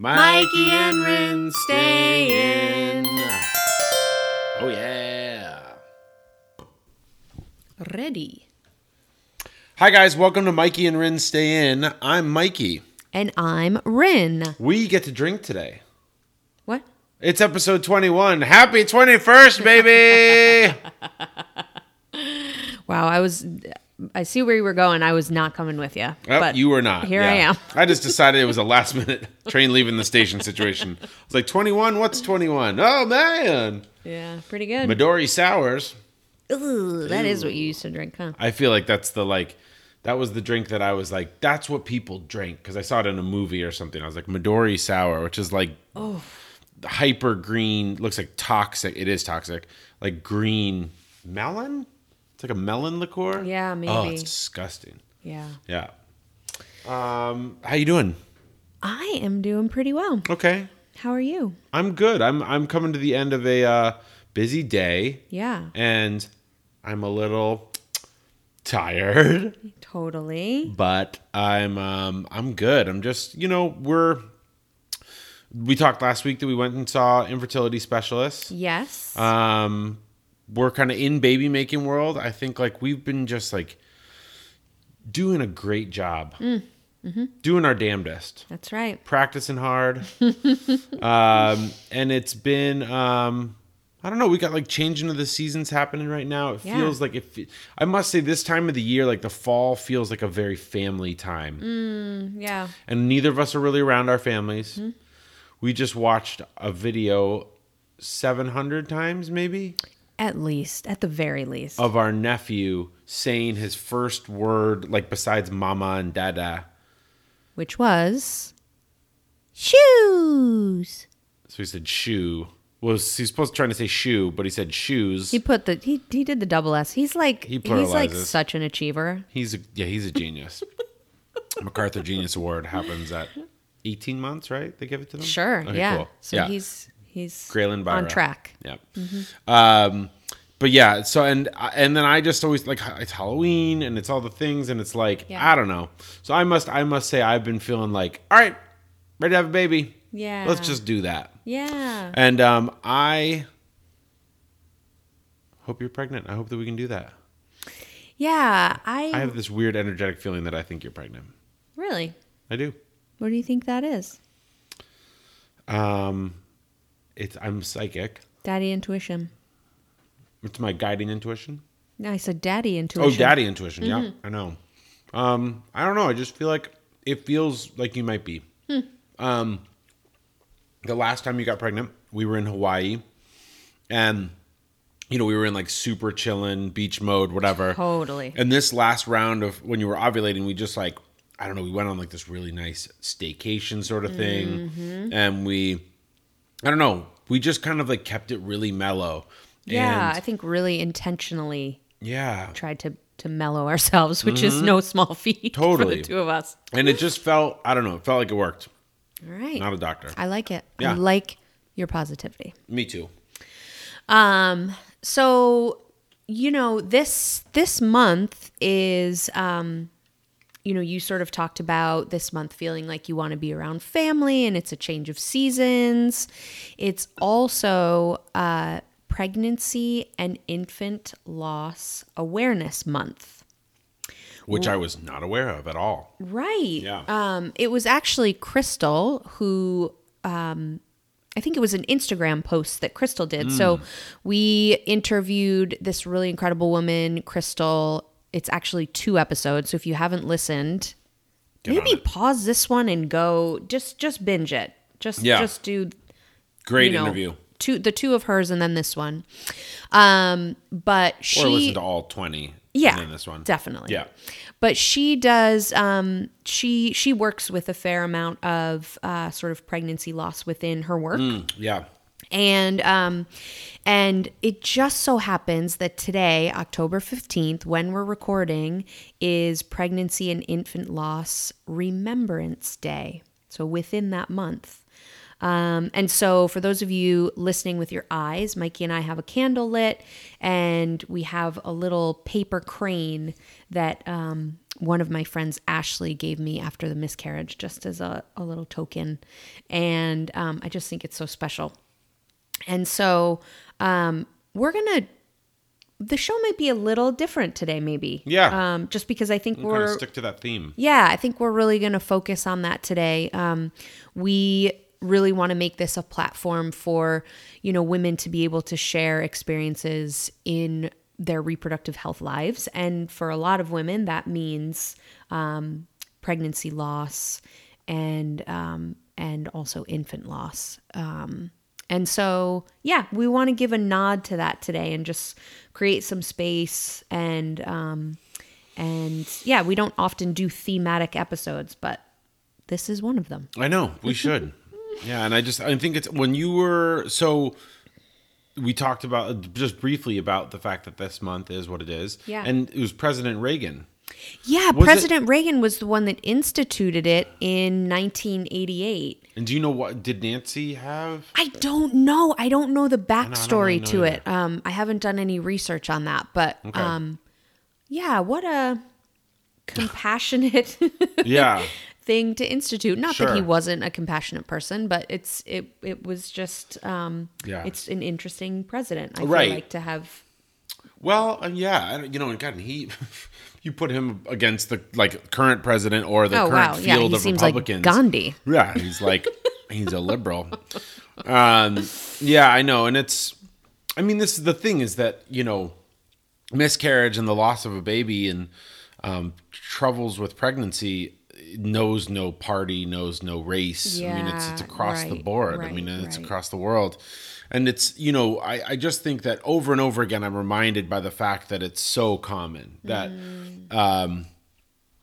Mikey and Rin stay in. Oh, yeah. Ready. Hi, guys. Welcome to Mikey and Rin Stay In. I'm Mikey. And I'm Rin. We get to drink today. What? It's episode 21. Happy 21st, baby. Wow, I was. I see where you were going. I was not coming with you. Oh, but you were not. Here I am. I just decided it was a last minute train leaving the station situation. I was like, 21? What's 21? Oh, man. Yeah, pretty good. Midori Sours. Ooh, that is what you used to drink, huh? I feel like that's the like that was the drink that I was like that's what people drink because I saw it in a movie or something. I was like Midori sour, which is like Oh, hyper green, looks like toxic. It is toxic, like green melon. It's like a melon liqueur. Yeah, maybe. Oh, it's disgusting. yeah. Yeah. Um, how you doing? I am doing pretty well. Okay, How are you? I'm good. I'm I'm coming to the end of a uh, busy day, Yeah, and I'm a little tired. totally. but I'm um I'm good. I'm just you know we're we talked last week that we went and saw infertility specialists. Yes. Um, we're kind of in baby making world. I think like we've been just like doing a great job, doing our damnedest, That's right. practicing hard, um, and it's been um. I don't know. We got like changing of the seasons happening right now. It Yeah. feels like if I must say this time of the year, like the fall feels like a very family time Yeah. and neither of us are really around our families. We just watched a video 700 times, maybe, At least, at the very least. of our nephew saying his first word, like besides mama and dada. Which was shoes. So he said shoe. Was he's supposed to trying to say shoe, but he said shoes. He put the he he did the double S. He's like He he's like pluralizes. such an achiever. He's a, yeah, he's a genius. MacArthur Genius Award happens at 18 months, right? They give it to them. Sure. Okay, yeah. cool. So yeah. he's he's Graylin Byra. on track. Yeah. Um, but yeah, so and and then I just always like it's Halloween and it's all the things and it's like Yeah. I don't know. So I must I must say I've been feeling like all right, ready to have a baby. Yeah. Let's just do that. Yeah. And um, I hope you're pregnant. I hope that we can do that. Yeah. I, I have this weird energetic feeling that I think you're pregnant. really. I do. What do you think that is? Um, it's I'm psychic. Daddy intuition. It's my guiding intuition. No, I said daddy intuition. Oh, daddy intuition. Yeah, Mm-hmm. I know. Um, I don't know. I just feel like it feels like you might be. Hmm. Um, the last time you got pregnant, we were in Hawaii, and you know we were in like super chillin' beach mode, whatever. Totally. And this last round of when you were ovulating, we just like I don't know, we went on like this really nice staycation sort of thing, Mm-hmm. and we I don't know, we just kind of like kept it really mellow. Yeah, And- I think really intentionally yeah. tried to to mellow ourselves, which is no small feat for Mm-hmm. Totally. the two of us. And it just felt, I don't know, it felt like it worked. All right. Not a doctor. I like it. I Yeah. like your positivity. Me too. Um, so you know, this this month is um you know, you sort of talked about this month feeling like you want to be around family and it's a change of seasons. It's also uh pregnancy and infant loss awareness month. Which I was not aware of at all. Right. Yeah. Um, it was actually Crystal who, um, I think it was an Instagram post that Crystal did. So we interviewed this really incredible woman, Crystal. It's actually two episodes. So if you haven't listened, Get maybe pause this one and go just just binge it. Just Yeah. just do Great you know, interview. Two the two of hers and then this one. Um, but she Or listen to all 20. yeah, And then this one. definitely. Yeah. but she does. Um, she she works with a fair amount of uh, sort of pregnancy loss within her work, Yeah. And um, and it just so happens that today, October fifteenth, when we're recording, is Pregnancy and Infant Loss Remembrance Day. So within that month. Um, and so, for those of you listening with your eyes, Mikey and I have a candle lit, and we have a little paper crane that um, one of my friends, Ashley, gave me after the miscarriage, just as a, a little token. And um, I just think it's so special. And so, um, we're going to the show might be a little different today, maybe. Yeah. Um, just because I think We'll kind we're of stick to that theme. yeah, I think we're really going to focus on that today. Um, we really want to make this a platform for you know women to be able to share experiences in their reproductive health lives, and for a lot of women, that means um, pregnancy loss and um, and also infant loss. Um, and so, yeah, we want to give a nod to that today and just create some space and um, and yeah, we don't often do thematic episodes, but this is one of them. I know we should. yeah, and I just I think it's when you were so. We talked about just briefly about the fact that this month is what it is. Yeah. and it was President Reagan. Yeah, Was it- President Reagan was the one that instituted it in 1988. And do you know what did Nancy have? I don't know. I don't know the backstory to either. it. Um, I haven't done any research on that, but Okay. um, yeah, what a compassionate Yeah, thing to institute. Not that he wasn't a compassionate person, but it's it it was just um, Yeah. it's an interesting president. I Right. like to have Well, uh, yeah, you know, and God, he, you put him against the like current president or the oh current wow, yeah, field he of seems Republicans. like Gandhi. Yeah, he's like he's a liberal. Um, yeah, I know, and it's. I mean, this is the thing is that you know, miscarriage and the loss of a baby and um, troubles with pregnancy knows no party, knows no race. I mean, it's it's Yeah, across the right, board. I mean, it's right. across the world. And it's, you know, I, I just think that over and over again, I'm reminded by the fact that it's so common that Mm. um,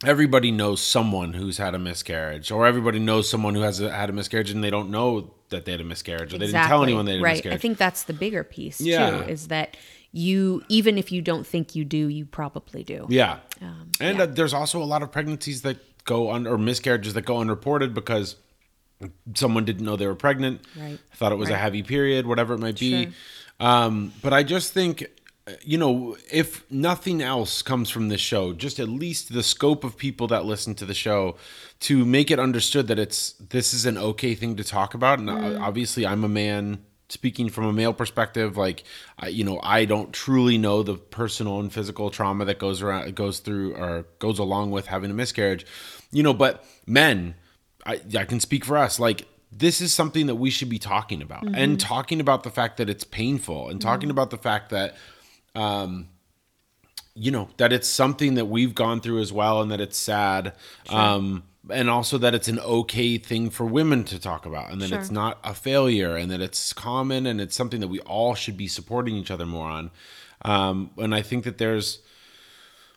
everybody knows someone who's had a miscarriage, or everybody knows someone who has a, had a miscarriage and they don't know that they had a miscarriage, or they didn't tell anyone they had a right. miscarriage. I think that's the bigger piece Yeah. too. Is that you even if you don't think you do, you probably do. Yeah. Um, and yeah. Uh, there's also a lot of pregnancies that go on or miscarriages that go unreported because someone didn't know they were pregnant. Right. Thought it was a heavy period, whatever it might be. Sure. Um, but I just think, you know, if nothing else comes from this show, just at least the scope of people that listen to the show to make it understood that it's this is an okay thing to talk about. And uh obviously, I'm a man speaking from a male perspective. Like, I, you know, I don't truly know the personal and physical trauma that goes around, goes through, or goes along with having a miscarriage. You know, but men, I, I can speak for us. Like, this is something that we should be talking about. And talking about the fact that it's painful and talking about the fact that um, you know that it's something that we've gone through as well and that it's sad um, and also that it's an okay thing for women to talk about and that Sure. it's not a failure and that it's common and it's something that we all should be supporting each other more on. Um, and i think that there's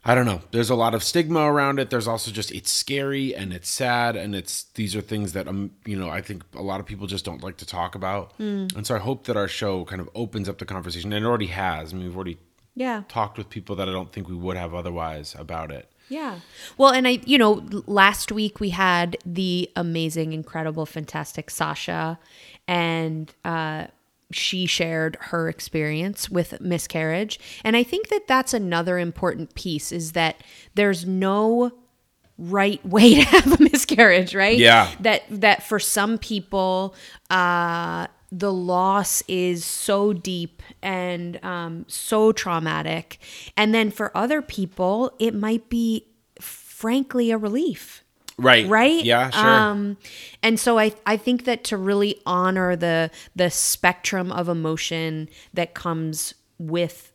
I don't know. There's a lot of stigma around it. There's also just it's scary and it's sad and it's these are things that um you know I think a lot of people just don't like to talk about. And so I hope that our show kind of opens up the conversation and it already has. I mean, we've already Yeah. talked with people that I don't think we would have otherwise about it. Yeah. Well, and I, you know, last week we had the amazing, incredible, fantastic Sasha, and uh, she shared her experience with miscarriage. And I think that that's another important piece is that there's no right way to have a miscarriage, right? Yeah. That that for some people, uh, the loss is so deep and um, so traumatic, and then for other people, it might be frankly a relief Right. right Yeah, sure. um and so i i think that to really honor the the spectrum of emotion that comes with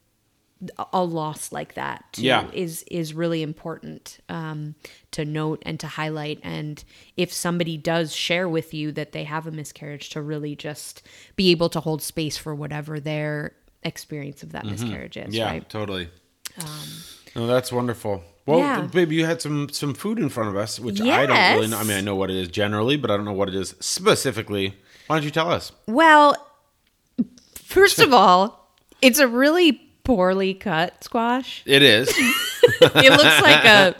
a loss like that too, Yeah. is is really important um, to note and to highlight. And if somebody does share with you that they have a miscarriage, to really just be able to hold space for whatever their experience of that miscarriage is. Mm-hmm. yeah, Right. totally. No, that's wonderful. Well, Yeah. baby, you had some some food in front of us, which I don't really know. I mean, I know what it is generally, but I don't know what it is specifically. Why don't you tell us? Well, first of all, it's a really poorly cut squash. It is. It looks like a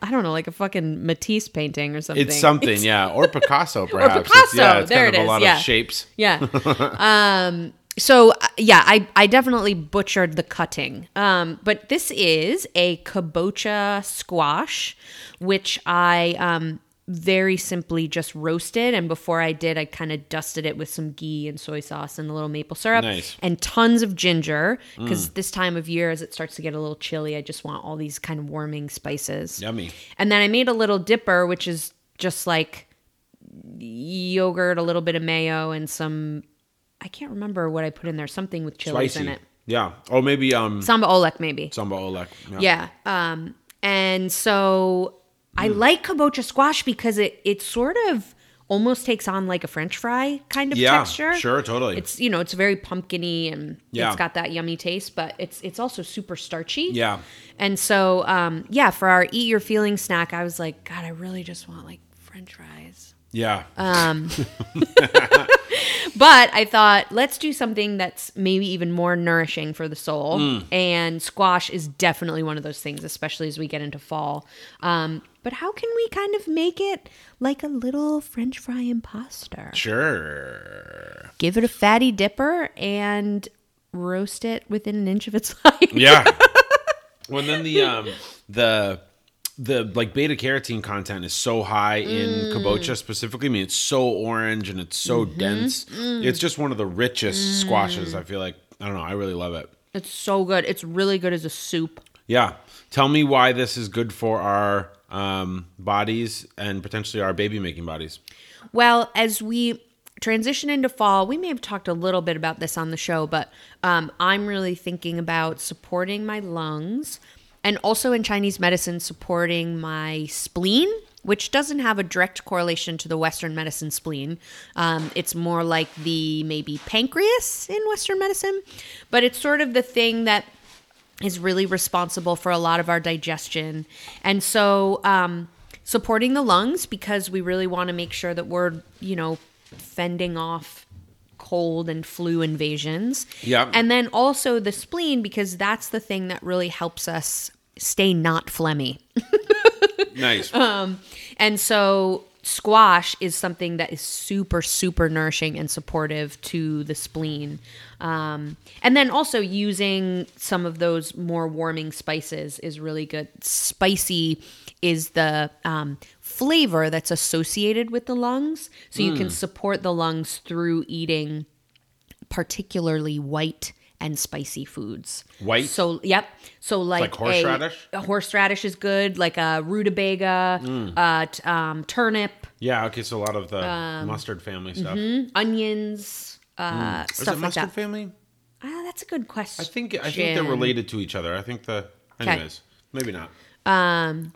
I don't know, like a fucking Matisse painting or something. It's something, yeah, or Picasso, perhaps. It's- Picasso, yeah, it's there kind it of is, a lot yeah. of shapes. Yeah. um, so uh, yeah, I, I definitely butchered the cutting. Um, but this is a kabocha squash, which I um, very simply just roasted. And before I did, I kind of dusted it with some ghee and soy sauce and a little maple syrup Nice. and tons of ginger. Because this time of year, as it starts to get a little chilly, I just want all these kind of warming spices. Yummy. And then I made a little dipper, which is just like yogurt, a little bit of mayo, and some. I can't remember what I put in there. Something with chilies Spicy. in it. Yeah. Oh, maybe um Sambal Oelek, maybe. sambal oelek. Yeah. Um, and so I like kabocha squash because it it sort of almost takes on like a French fry kind of Yeah, texture. sure, totally. It's you know it's very pumpkiny and Yeah. it's got that yummy taste, but it's it's also super starchy. Yeah. And so, um, yeah, for our eat your feelings snack, I was like, God, I really just want like French fries. Yeah. Um, But I thought, let's do something that's maybe even more nourishing for the soul. Mm. And squash is definitely one of those things, especially as we get into fall. Um, but how can we kind of make it like a little French fry imposter? sure. Give it a fatty dipper and roast it within an inch of its life. Yeah. well, then the um the the like beta carotene content is so high in Mm. kabocha specifically. I mean, it's so orange and it's so Mm-hmm. dense. Mm. It's just one of the richest squashes. I feel like I don't know. I really love it. It's so good. It's really good as a soup. Yeah. Tell me why this is good for our um, bodies and potentially our baby making bodies. Well, as we transition into fall, we may have talked a little bit about this on the show, but um, I'm really thinking about supporting my lungs and also in Chinese medicine, supporting my spleen, which doesn't have a direct correlation to the Western medicine spleen. Um, it's more like the maybe pancreas in Western medicine, but it's sort of the thing that is really responsible for a lot of our digestion. And so, um, supporting the lungs because we really want to make sure that we're, you know, fending off cold and flu invasions. Yeah. And then also the spleen because that's the thing that really helps us stay not phlegmy. Nice. Um, and so squash is something that is super, super nourishing and supportive to the spleen. Um, and then also using some of those more warming spices is really good. Spicy is the um, flavor that's associated with the lungs. So you can support the lungs through eating particularly white and spicy foods. White? So yep. So like, Like horseradish? A, a horseradish is good, like a rutabaga, Mm. uh, t- um, turnip, yeah. Okay. So a lot of the Um, mustard family stuff. onions, uh, Mm. Is stuff it like mustard that. family? Ah, that's a good question. I think I think they're related to each other. I think the. Anyways, maybe not. Um,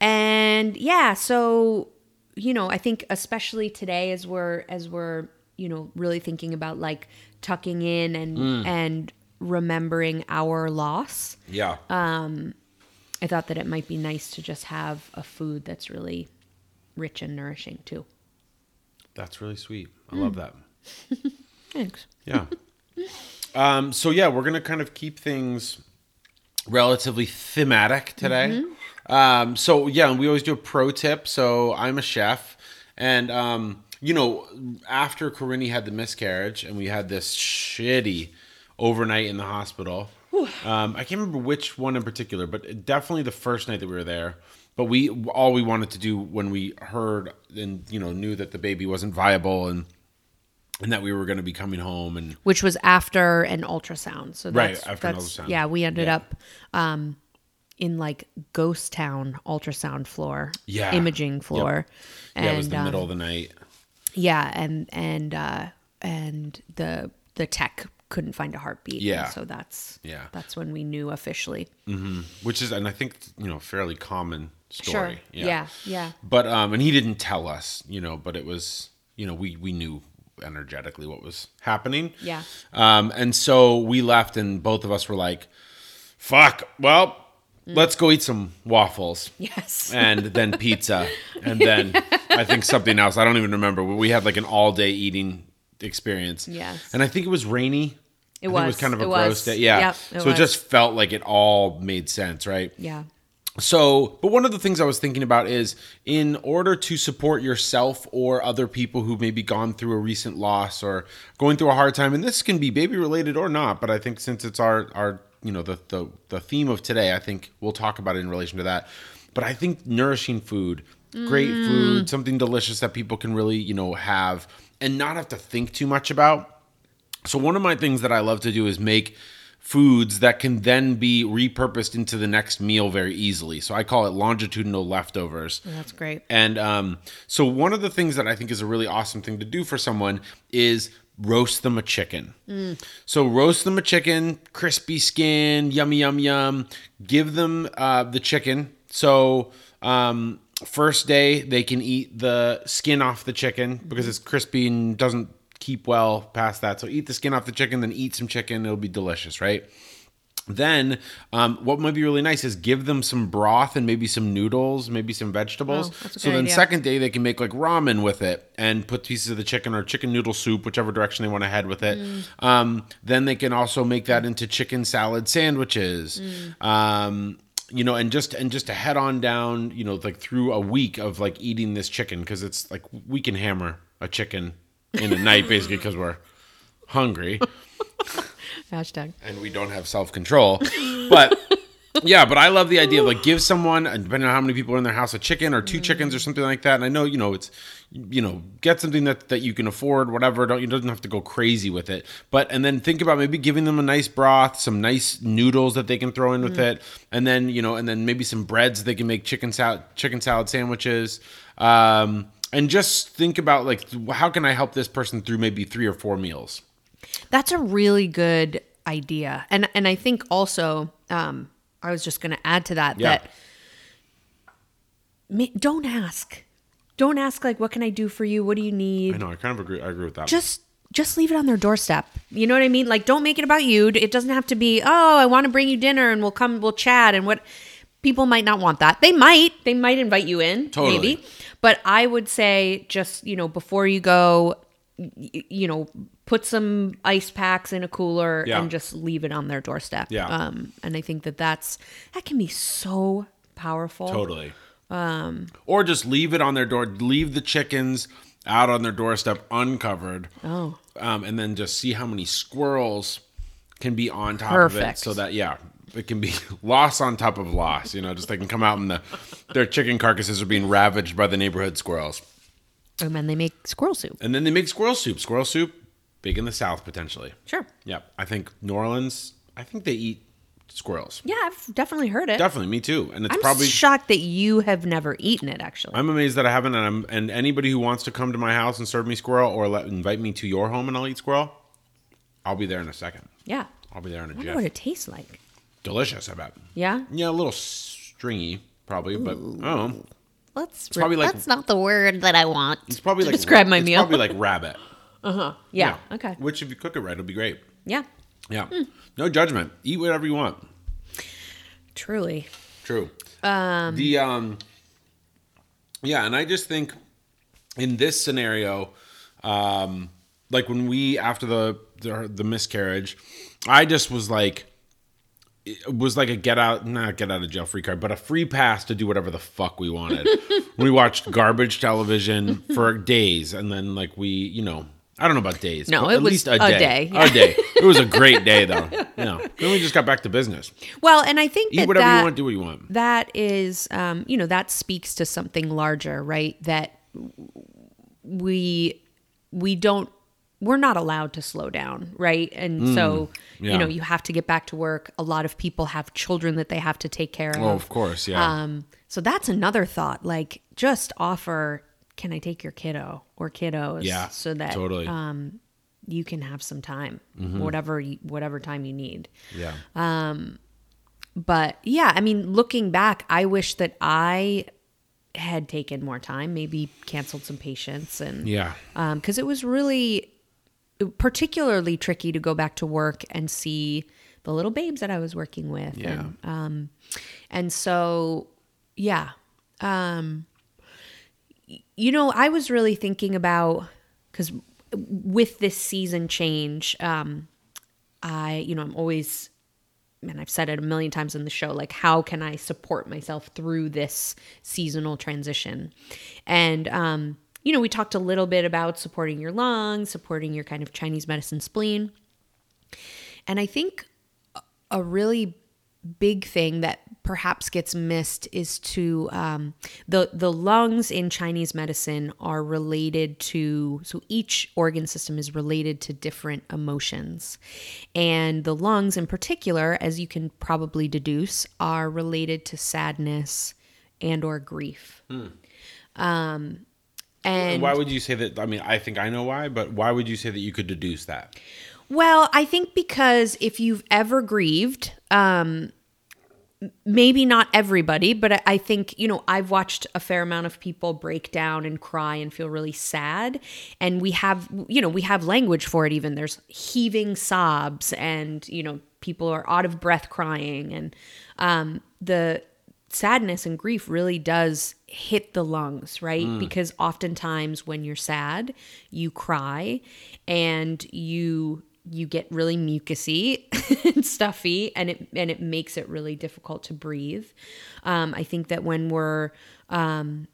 and yeah so you know i think especially today as we're as we're you know really thinking about like tucking in and Mm. and remembering our loss Yeah. Um, i thought that it might be nice to just have a food that's really rich and nourishing too That's really sweet. I Mm. love that. thanks Yeah. um, so yeah, we're gonna kind of keep things relatively thematic today. Um, so yeah, we always do a pro tip. So I'm a chef, and um, you know, after Corinne had the miscarriage, and we had this shitty overnight in the hospital. Um, I can't remember which one in particular, but definitely the first night that we were there. But we all we wanted to do when we heard and you know knew that the baby wasn't viable and and that we were going to be coming home and which was after an ultrasound so Right, that's, after an that's ultrasound. yeah we ended Yeah. up um in like ghost town ultrasound floor Yeah. imaging floor yeah, it was the um, middle of the night. Yeah, and and uh and the the tech couldn't find a heartbeat. Yeah. so that's Yeah. that's when we knew officially. which is and I think you know fairly common story. Sure. Yeah. Yeah. But um, and he didn't tell us, you know, but it was you know we we knew energetically what was happening. Yeah. Um, and so we left, and both of us were like, "Fuck, well." Let's go eat some waffles. Yes. and then pizza, and then I think something else. I don't even remember. But we had like an all day eating experience. Yes. and I think it was rainy. It I think was. kind of a It gross was. day. Yeah, Yep, it so it was. just felt like it all made sense, right? yeah. So, but one of the things I was thinking about is in order to support yourself or other people who maybe gone through a recent loss or going through a hard time, and this can be baby related or not, but I think since it's our our you know the the the theme of today, I think we'll talk about it in relation to that. But I think nourishing food, great mm. food, something delicious that people can really you know have and not have to think too much about. So one of my things that I love to do is make foods that can then be repurposed into the next meal very easily. So I call it longitudinal leftovers. That's great. And um, so one of the things that I think is a really awesome thing to do for someone is roast them a chicken. So roast them a chicken, crispy skin, yummy, yum, yum. Give them uh, the chicken. So um, first day they can eat the skin off the chicken because it's crispy and doesn't keep well past that. So eat the skin off the chicken, then eat some chicken. It'll be delicious, right? Then, um, what might be really nice is give them some broth and maybe some noodles, maybe some vegetables. Oh, so then, idea. second day they can make like ramen with it and put pieces of the chicken or chicken noodle soup, whichever direction they want to head with it. Mm. Um, then they can also make that into chicken salad sandwiches. Mm. Um, you know, and just and just to head on down, you know, like through a week of like eating this chicken because it's like we can hammer a chicken in the night basically because we're hungry Hashtag. and we don't have self control. But yeah, but I love the idea of like give someone, and depending on how many people are in their house, a chicken or two mm-hmm. chickens or something like that. And I know you know it's you know get something that that you can afford, whatever. Don't you doesn't have to go crazy with it. But and then think about maybe giving them a nice broth, some nice noodles that they can throw in with mm. it, and then you know, and then maybe some breads they can make chicken salad chicken salad sandwiches. Um, and just think about like how can I help this person through maybe three or four meals. That's a really good idea. And and I think also um I was just going to add to that Yeah. that ma- don't ask. Don't ask like what can I do for you? What do you need? I know I kind of agree. I agree with that. Just just leave it on their doorstep. You know what I mean? Like don't make it about you. It doesn't have to be, "Oh, I want to bring you dinner and we'll come we'll chat and what people might not want that. They might. They might invite you in, Totally. maybe. But I would say just, you know, before you go, you know, put some ice packs in a cooler Yeah. and just leave it on their doorstep. Yeah. Um, and I think that that's that can be so powerful. Totally. Um, or just leave it on their door. Leave the chickens out on their doorstep uncovered. Oh. Um, and then just see how many squirrels can be on top of it, Perfect. so that yeah, it can be loss on top of loss. You know, just they can come out and the their chicken carcasses are being ravaged by the neighborhood squirrels. Oh, and then they make squirrel soup. And then they make squirrel soup. Squirrel soup, big in the South potentially. Sure. Yeah, I think New Orleans. I think they eat squirrels. Yeah, I've definitely heard it. Definitely, me too. And it's I'm probably shocked that you have never eaten it actually. I'm amazed that I haven't, and I'm, and anybody who wants to come to my house and serve me squirrel or let invite me to your home and I'll eat squirrel, I'll be there in a second. yeah. I'll be there in a I wonder what it tastes like. Delicious, I bet. Yeah. Yeah, a little stringy, probably, but oh, Let's probably like- that's not the word that I want. it's probably to like describe my meal. it's meal. Probably like rabbit. Uh huh. Yeah. Okay. Which, if you cook it right, it'll be great. Yeah. Yeah. Hmm. No judgment. Eat whatever you want. Truly. True. Um, the um, yeah, and I just think in this scenario, um, like when we after the the, the miscarriage, I just was like, it was like a get out, not get out of jail free card, but a free pass to do whatever the fuck we wanted. we watched garbage television for days, and then like we, you know. I don't know about days. No, it at was least a a day. day, A day. It was a great day, though. Yeah. Then we just got back to business. Well, and I think Eat that whatever that, you want, do what you want. that is um, you know, that speaks to something larger, right? That we we don't we're not allowed to slow down, right? And so, yeah. you know, you have to get back to work. A lot of people have children that they have to take care of. Oh, of course, yeah. Um, so that's another thought. Like, just offer, can I take your kiddo or kiddos? Yeah, So that totally. Mm-hmm. um, you can have some time, whatever you, whatever time you need. yeah. Um, But yeah, I mean, looking back, I wish that I had taken more time, maybe canceled some patients, and yeah. because it was really particularly tricky to go back to work and see the little babes that I was working with. Yeah. And, um, and so, yeah. Um, you know, I was really thinking about, because with this season change, um, I, you know, I'm always and I've said it a million times in the show, like how can I support myself through this seasonal transition? And um, you know, we talked a little bit about supporting your lungs, supporting your kind of Chinese medicine spleen. And I think a really big thing that perhaps gets missed is to um, the the lungs in Chinese medicine are related to so each organ system is related to different emotions, and the lungs in particular, as you can probably deduce, are related to sadness and or grief. Um, and why would you say that? I mean, I think I know why, but why would you say that you could deduce that? Well, I think because if you've ever grieved, um, maybe not everybody, but I- think, you know, I've watched a fair amount of people break down and cry and feel really sad. And we have, you know, we have language for it even. There's heaving sobs and, you know, people are out of breath crying. And um, the sadness and grief really does hit the lungs, right? Because oftentimes when you're sad, you cry and you you get really mucusy and stuffy and it and it makes it really difficult to breathe. Um, I think that when we're um,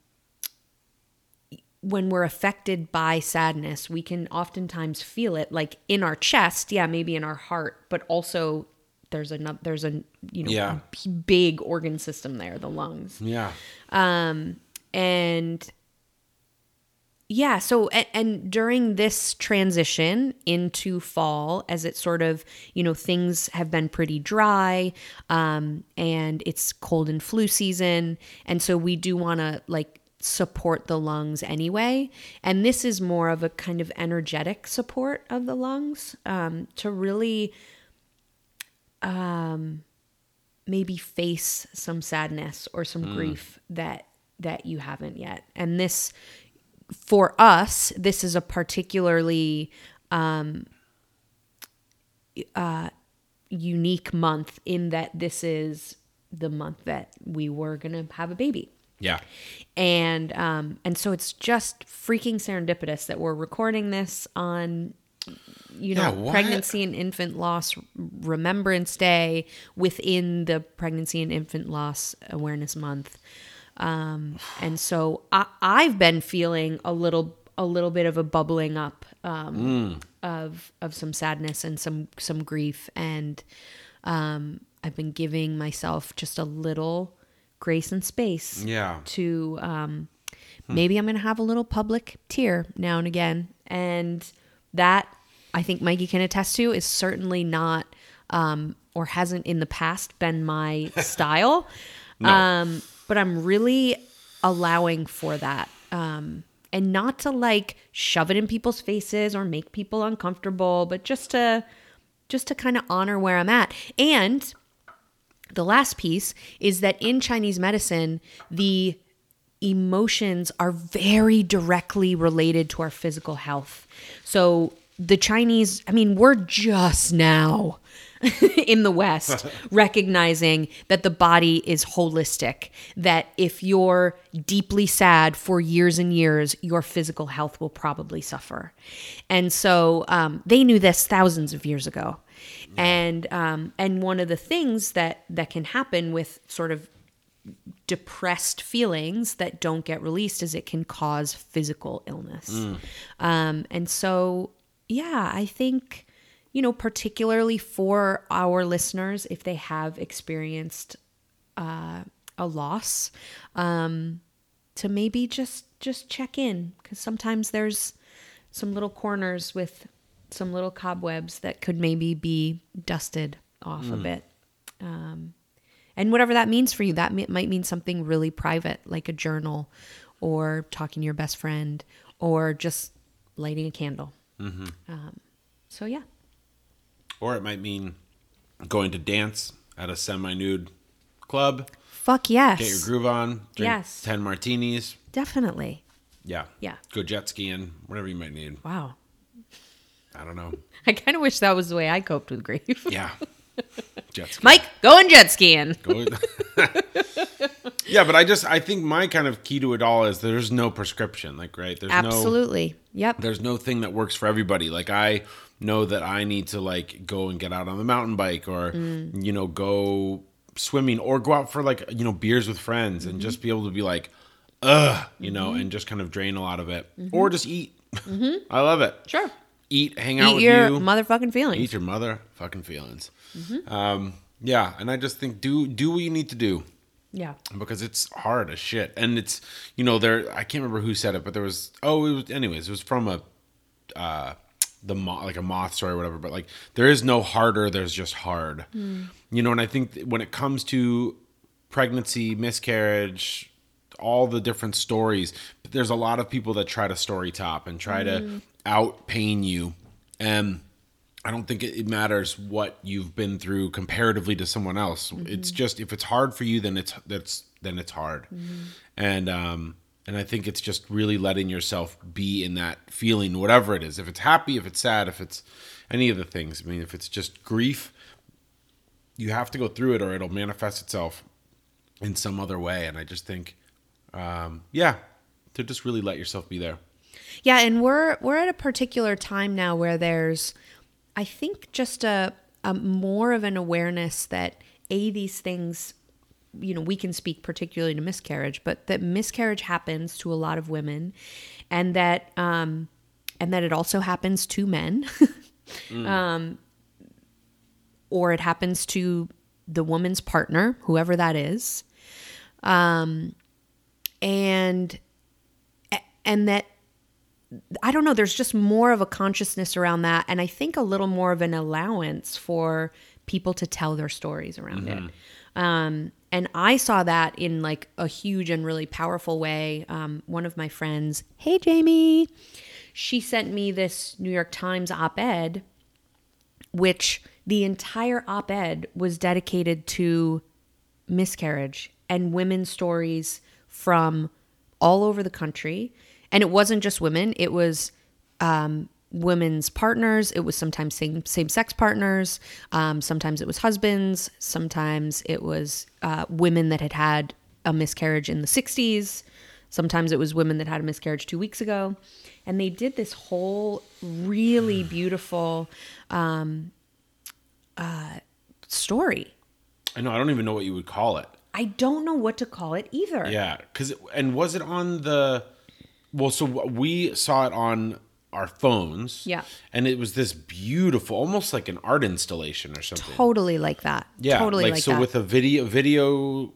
when we're affected by sadness, we can oftentimes feel it like in our chest, yeah, maybe in our heart, but also there's a there's a you know Yeah. big organ system there, the lungs Yeah. um and yeah so and, and during this transition into fall as it sort of you know things have been pretty dry um and it's cold and flu season and so we do want to like support the lungs anyway and this is more of a kind of energetic support of the lungs um to really maybe face some sadness or some grief that that you haven't yet. And this for us this is a particularly um uh unique month in that this is the month that we were going to have a baby. Yeah. and um and so it's just freaking serendipitous that we're recording this on you know Yeah, pregnancy and infant loss remembrance day within the pregnancy and infant loss awareness month. Um and so I, i've been feeling a little a little bit of a bubbling up um of of some sadness and some some grief. And um i've been giving myself just a little grace and space Yeah. to um, maybe I'm going to have a little public tear now and again. And that I think Mikey can attest to is certainly not um, or hasn't in the past been my style. Um, but I'm really allowing for that. Um, and not to like shove it in people's faces or make people uncomfortable, but just to just to kind of honor where I'm at. And the last piece is that in Chinese medicine, the emotions are very directly related to our physical health. So the Chinese, I mean, we're just now in the West recognizing that the body is holistic, that if you're deeply sad for years and years, your physical health will probably suffer. And so um, they knew this thousands of years ago. And um, and one of the things that that can happen with sort of depressed feelings that don't get released is it can cause physical illness. Um, and so, yeah, I think, you know, particularly for our listeners, if they have experienced uh, a loss, um, to maybe just just check in because sometimes there's some little corners with some little cobwebs that could maybe be dusted off a bit. Um, and whatever that means for you, that mi- might mean something really private, like a journal, or talking to your best friend, or just lighting a candle. Um, so yeah, Or it might mean going to dance at a semi-nude club, fuck yes, get your groove on, drink Yes. 10 martinis. definitely. Yeah. Yeah. Go jet skiing, whatever you might need. Wow, I don't know. I kind of wish that was the way I coped with grief. Yeah. jet ski. Mike, going jet skiing. Go- yeah, but I just I think my kind of key to it all is there's no prescription. Like, right? There's no Absolutely. Yep. there's no thing that works for everybody. Like I know that I need to like go and get out on the mountain bike or Mm. you know go swimming or go out for like you know beers with friends Mm-hmm. and just be able to be like ugh, you know, and just kind of drain a lot of it or just eat. I love it. Mm-hmm. Sure. Eat, hang out Eat with your you. motherfucking feelings. Eat your mother fucking feelings. Mm-hmm. Um, yeah, and I just think do do what you need to do yeah. because it's hard as shit. And it's you know there I can't remember who said it, but there was oh it was anyways it was from a uh, the moth, like a moth story or whatever. But like there is no harder, there's just hard. You know, and I think when it comes to pregnancy, miscarriage, all the different stories, there's a lot of people that try to story top and try to out pain you, and I don't think it, matters what you've been through comparatively to someone else. It's just if it's hard for you, then it's that's then it's hard, and um and I think it's just really letting yourself be in that feeling, whatever it is. If it's happy, if it's sad, if it's any of the things. I mean, if it's just grief, you have to go through it, or it'll manifest itself in some other way. And I just think, um, yeah, to just really let yourself be there. Yeah, and we're we're at a particular time now where there's I think just a, a more of an awareness that a these things you know, we can speak particularly to miscarriage, but that miscarriage happens to a lot of women and that um and that it also happens to men. um or it happens to the woman's partner, whoever that is. Um and and that I don't know, there's just more of a consciousness around that. And I think a little more of an allowance for people to tell their stories around it. Um, and I saw that in like a huge and really powerful way. Um, one of my friends, hey, Jamie, she sent me this New York Times op ed, which the entire op ed was dedicated to miscarriage and women's stories from all over the country. And it wasn't just women, it was um, women's partners, it was sometimes same, same sex partners, um, sometimes it was husbands, sometimes it was uh, women that had had a miscarriage in the 60s, sometimes it was women that had a miscarriage two weeks ago. And they did this whole really beautiful um, uh, story. I know. I don't even know what you would call it. I don't know what to call it either. Yeah, because and was it on the? Well, so we saw it on our phones. Yeah. and it was this beautiful, almost like an art installation or something. Totally like that. Yeah, Totally like, like, so that. with a video, video,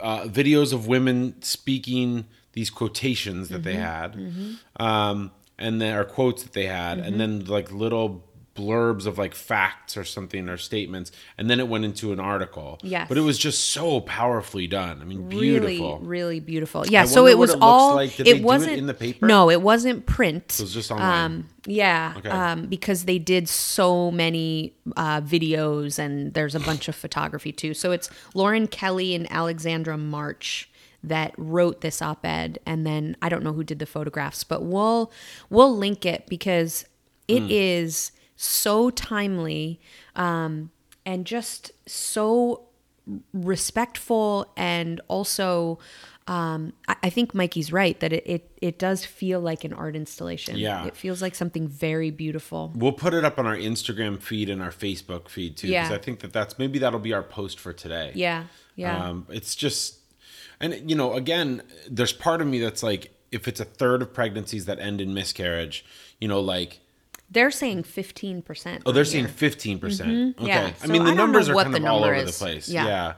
uh, videos of women speaking these quotations that they Mm-hmm. had, um, and then or quotes that they had, Mm-hmm. and then like little blurbs of like facts or something or statements, and then it went into an article. Yes. but it was just so powerfully done. I mean, beautiful. really beautiful. Yeah. I so it was it all. like. Did they it do it wasn't in the paper? No, it wasn't print. It was just online. Um, yeah, Okay. um, because they did so many uh, videos and there's a bunch of photography too. So it's Lauren Kelly and Alexandra March that wrote this op-ed, and then I don't know who did the photographs, but we'll we'll link it because it Hmm. is so timely um, and just so respectful and also um, I, I think Mikey's right that it, it it does feel like an art installation. Yeah. It feels like something very beautiful. We'll put it up on our Instagram feed and our Facebook feed too, because Yeah. I think that that's maybe that'll be our post for today. Yeah. Yeah. Um, it's just, and you know, again, there's part of me that's like, if it's a third of pregnancies that end in miscarriage, you know, like, they're saying 15%. oh, they're saying 15%. Okay. Yeah. I So mean, the I numbers are kind of all over the place. Yeah. Yeah.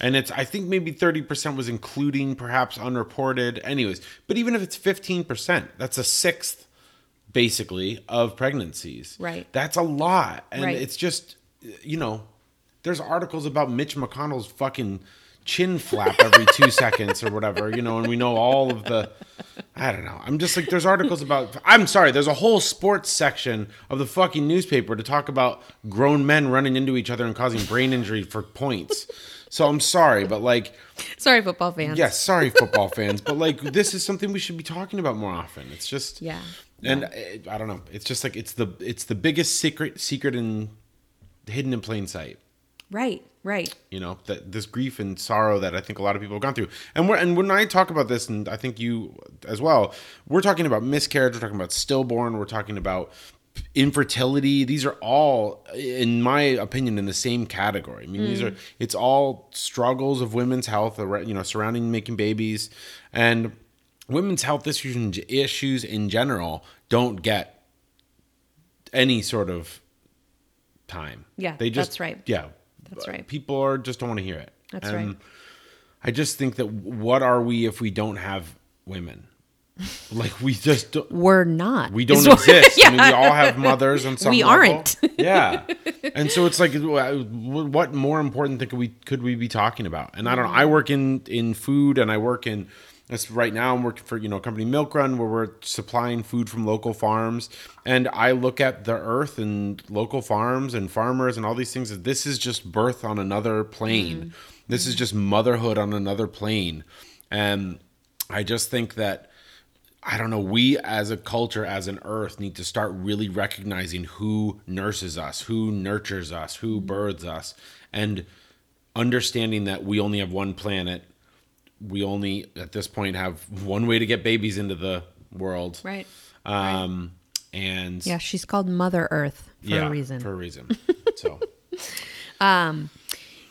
And it's, I think maybe 30% was including perhaps unreported. Anyways, but even if it's 15%, that's a sixth basically of pregnancies. Right. That's a lot. And Right. it's just, you know, there's articles about Mitch McConnell's fucking chin flap every two seconds or whatever, you know, and we know all of the. I don't know. I'm just like, there's articles about. I'm sorry, there's a whole sports section of the fucking newspaper to talk about grown men running into each other and causing brain injury for points. So I'm sorry, but like, Sorry, football fans. yes, sorry, football fans, but like, this is something we should be talking about more often. It's just, Yeah. and I, I don't know. It's just like it's the it's the biggest secret secret in hidden in plain sight. Right. Right. you know that this grief and sorrow that I think a lot of people have gone through. And we're, and when I talk about this, and I think you as well, we're talking about miscarriage, we're talking about stillborn, we're talking about infertility. These are all, in my opinion, in the same category. I mean, these are mm. it's all struggles of women's health, you know, surrounding making babies, and women's health issues issues in general don't get any sort of time. Yeah, they just that's right. Yeah, That's right. People are just don't want to hear it. That's And right. I just think that what are we if we don't have women? Like we just don't, We're not. we don't exist. I mean, we all have mothers and some We level. aren't. yeah, and so it's like, what more important thing could we could we be talking about? And I don't know. I work in in food, and I work in. That's right now. I'm working for you know company Milk Run where we're supplying food from local farms, and I look at the earth and local farms and farmers and all these things. This is just birth on another plane. Mm-hmm. This is mm-hmm. just motherhood on another plane, and I just think that I don't know, we as a culture, as an earth, need to start really recognizing who nurses us, who nurtures us, who mm-hmm. births us, and understanding that we only have one planet. We only, at this point, have one way to get babies into the world. Right. Um, and Yeah, she's called Mother Earth for yeah, a reason. For a reason. So, um,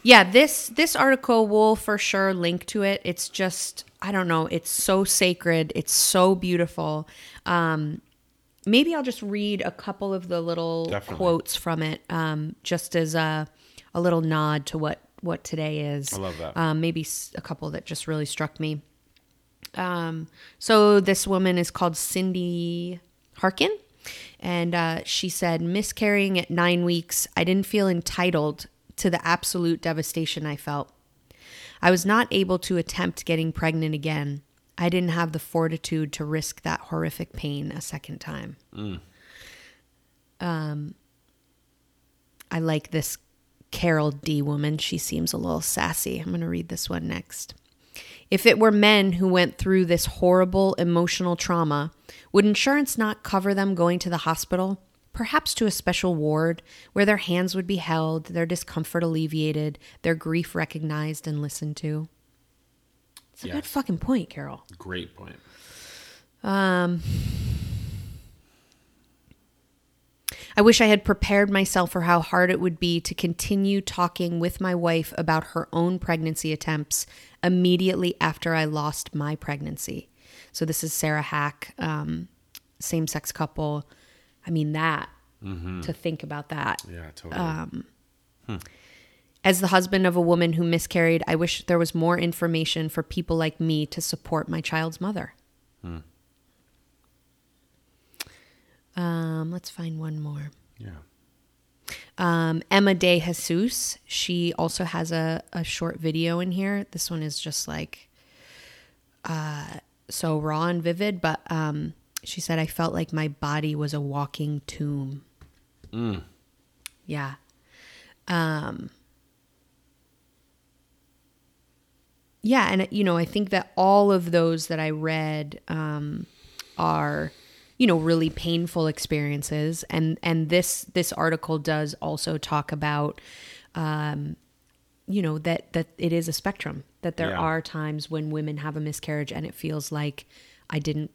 yeah, this this article will for sure link to it. It's just I don't know, it's so sacred, it's so beautiful. Um maybe I'll just read a couple of the little Definitely. quotes from it um just as a a little nod to what what today is. I love that. Um maybe a couple that just really struck me. Um so this woman is called Cindy Harkin and uh, she said miscarrying at nine weeks i didn't feel entitled to the absolute devastation i felt i was not able to attempt getting pregnant again i didn't have the fortitude to risk that horrific pain a second time um, i like this carol d woman she seems a little sassy i'm going to read this one next if it were men who went through this horrible emotional trauma, would insurance not cover them going to the hospital? Perhaps to a special ward where their hands would be held, their discomfort alleviated, their grief recognized and listened to? It's a good fucking point, Carol. great point. Um, I wish I had prepared myself for how hard it would be to continue talking with my wife about her own pregnancy attempts immediately after I lost my pregnancy. So this is Sarah Hack, um, same sex couple. I mean that mm-hmm. to think about that. Yeah, totally. Um, as the husband of a woman who miscarried, I wish there was more information for people like me to support my child's mother. Hmm. Um, let's find one more. yeah. Um, Emma De Jesus, she also has a, a short video in here. This one is just like uh, so raw and vivid, but um, she said, I felt like my body was a walking tomb. Yeah. Um, yeah. And, you know, I think that all of those that I read um, are you know really painful experiences. And and this this article does also talk about um you know that that it is a spectrum that there Yeah. are times when women have a miscarriage and it feels like i didn't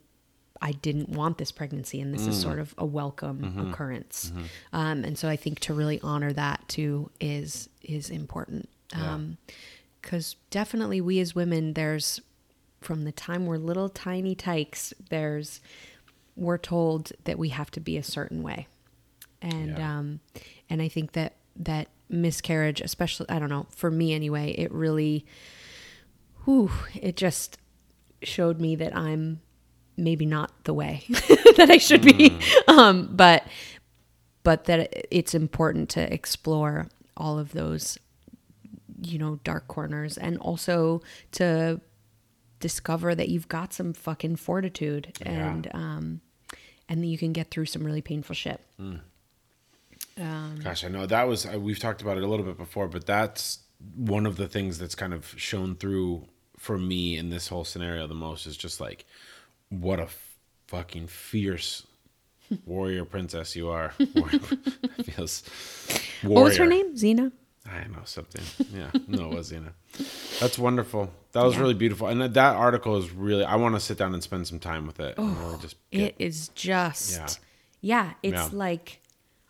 i didn't want this pregnancy and this is sort of a welcome occurrence. Um and so i think to really honor that too is is important. Um because definitely we as women there's from the time we're little tiny tykes there's we're told that we have to be a certain way. And Yeah. um and i think that that miscarriage especially i don't know for me anyway it really whew, it just showed me that i'm maybe not the way that i should be. Um but but that it's important to explore all of those you know dark corners and also to discover that you've got some fucking fortitude and um and that you can get through some really painful shit. Gosh, I know that was uh, we've talked about it a little bit before, but that's one of the things that's kind of shown through for me in this whole scenario the most is just like what a fucking fierce warrior princess you are. Warrior- feels What was her name? Xena? I know something. Yeah, no, it was Zena. That's wonderful. That was Yeah. really beautiful, and that, that article is really. I want to sit down and spend some time with it. really just get- It is just, Yeah. yeah, it's Yeah. like,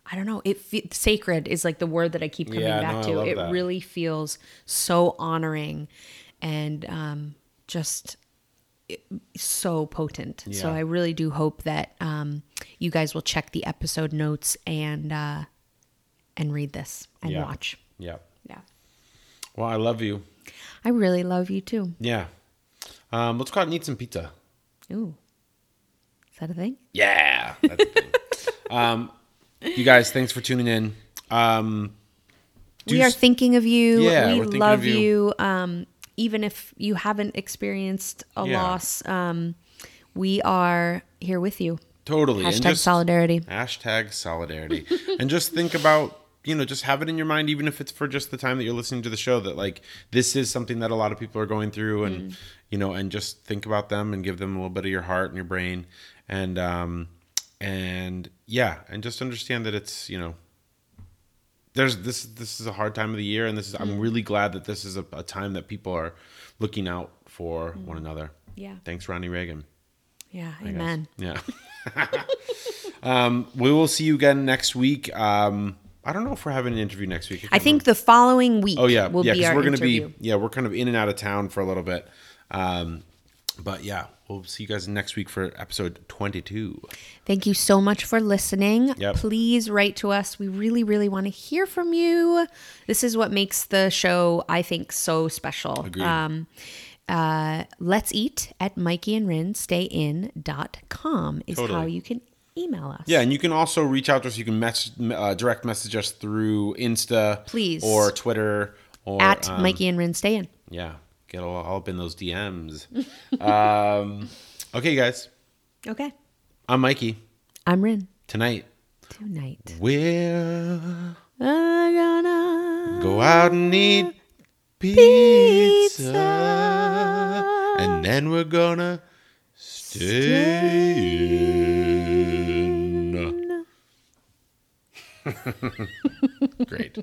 I don't know. It fe- sacred is like the word that I keep coming back no, to. It that. really feels so honoring and um, just it- so potent. So I really do hope that um, you guys will check the episode notes and uh, and read this and watch. yeah. Yeah, Well, I love you. I really love you too. Yeah. Um, let's go out and eat some pizza. Ooh, is that a thing? Yeah. That's the thing. um, you guys, thanks for tuning in. Um, we are s- thinking of you. Yeah, we love you. you. Um, even if you haven't experienced a Yeah. loss, um, we are here with you. totally. and Hashtag just- solidarity. Hashtag solidarity. and just think about, you know, just have it in your mind, even if it's for just the time that you're listening to the show, that like this is something that a lot of people are going through and, you know, and just think about them and give them a little bit of your heart and your brain. And, um, and yeah, and just understand that it's, you know, there's this, this is a hard time of the year. And this is, I'm really glad that this is a, a time that people are looking out for one another. Yeah. Thanks, Ronnie Reagan. Yeah. I guess. Amen. Yeah. um, we will see you again next week. Um, I don't know if we're having an interview next week. I think the following week Oh yeah, will yeah. Because we're gonna be yeah, we're kind of in and out of town for a little bit. Um, but yeah, we'll see you guys next week for episode twenty-two. Thank you so much for listening. Yep. Please write to us. We really, really want to hear from you. This is what makes the show, I think, so special. Agreed. Um, uh, let's eat at Mikey and Rin stay in.com is Totally. how you can email us. Yeah, and you can also reach out to us. You can mess, uh, direct message us through Insta, Please. or Twitter, or At um, Mikey and Rin stay in. Yeah, get all, all up in those DMs. um, okay, guys, Okay. I'm Mikey. I'm Rin. Tonight Tonight. We're gonna go out and eat pizza, and then we're gonna stay in. Great.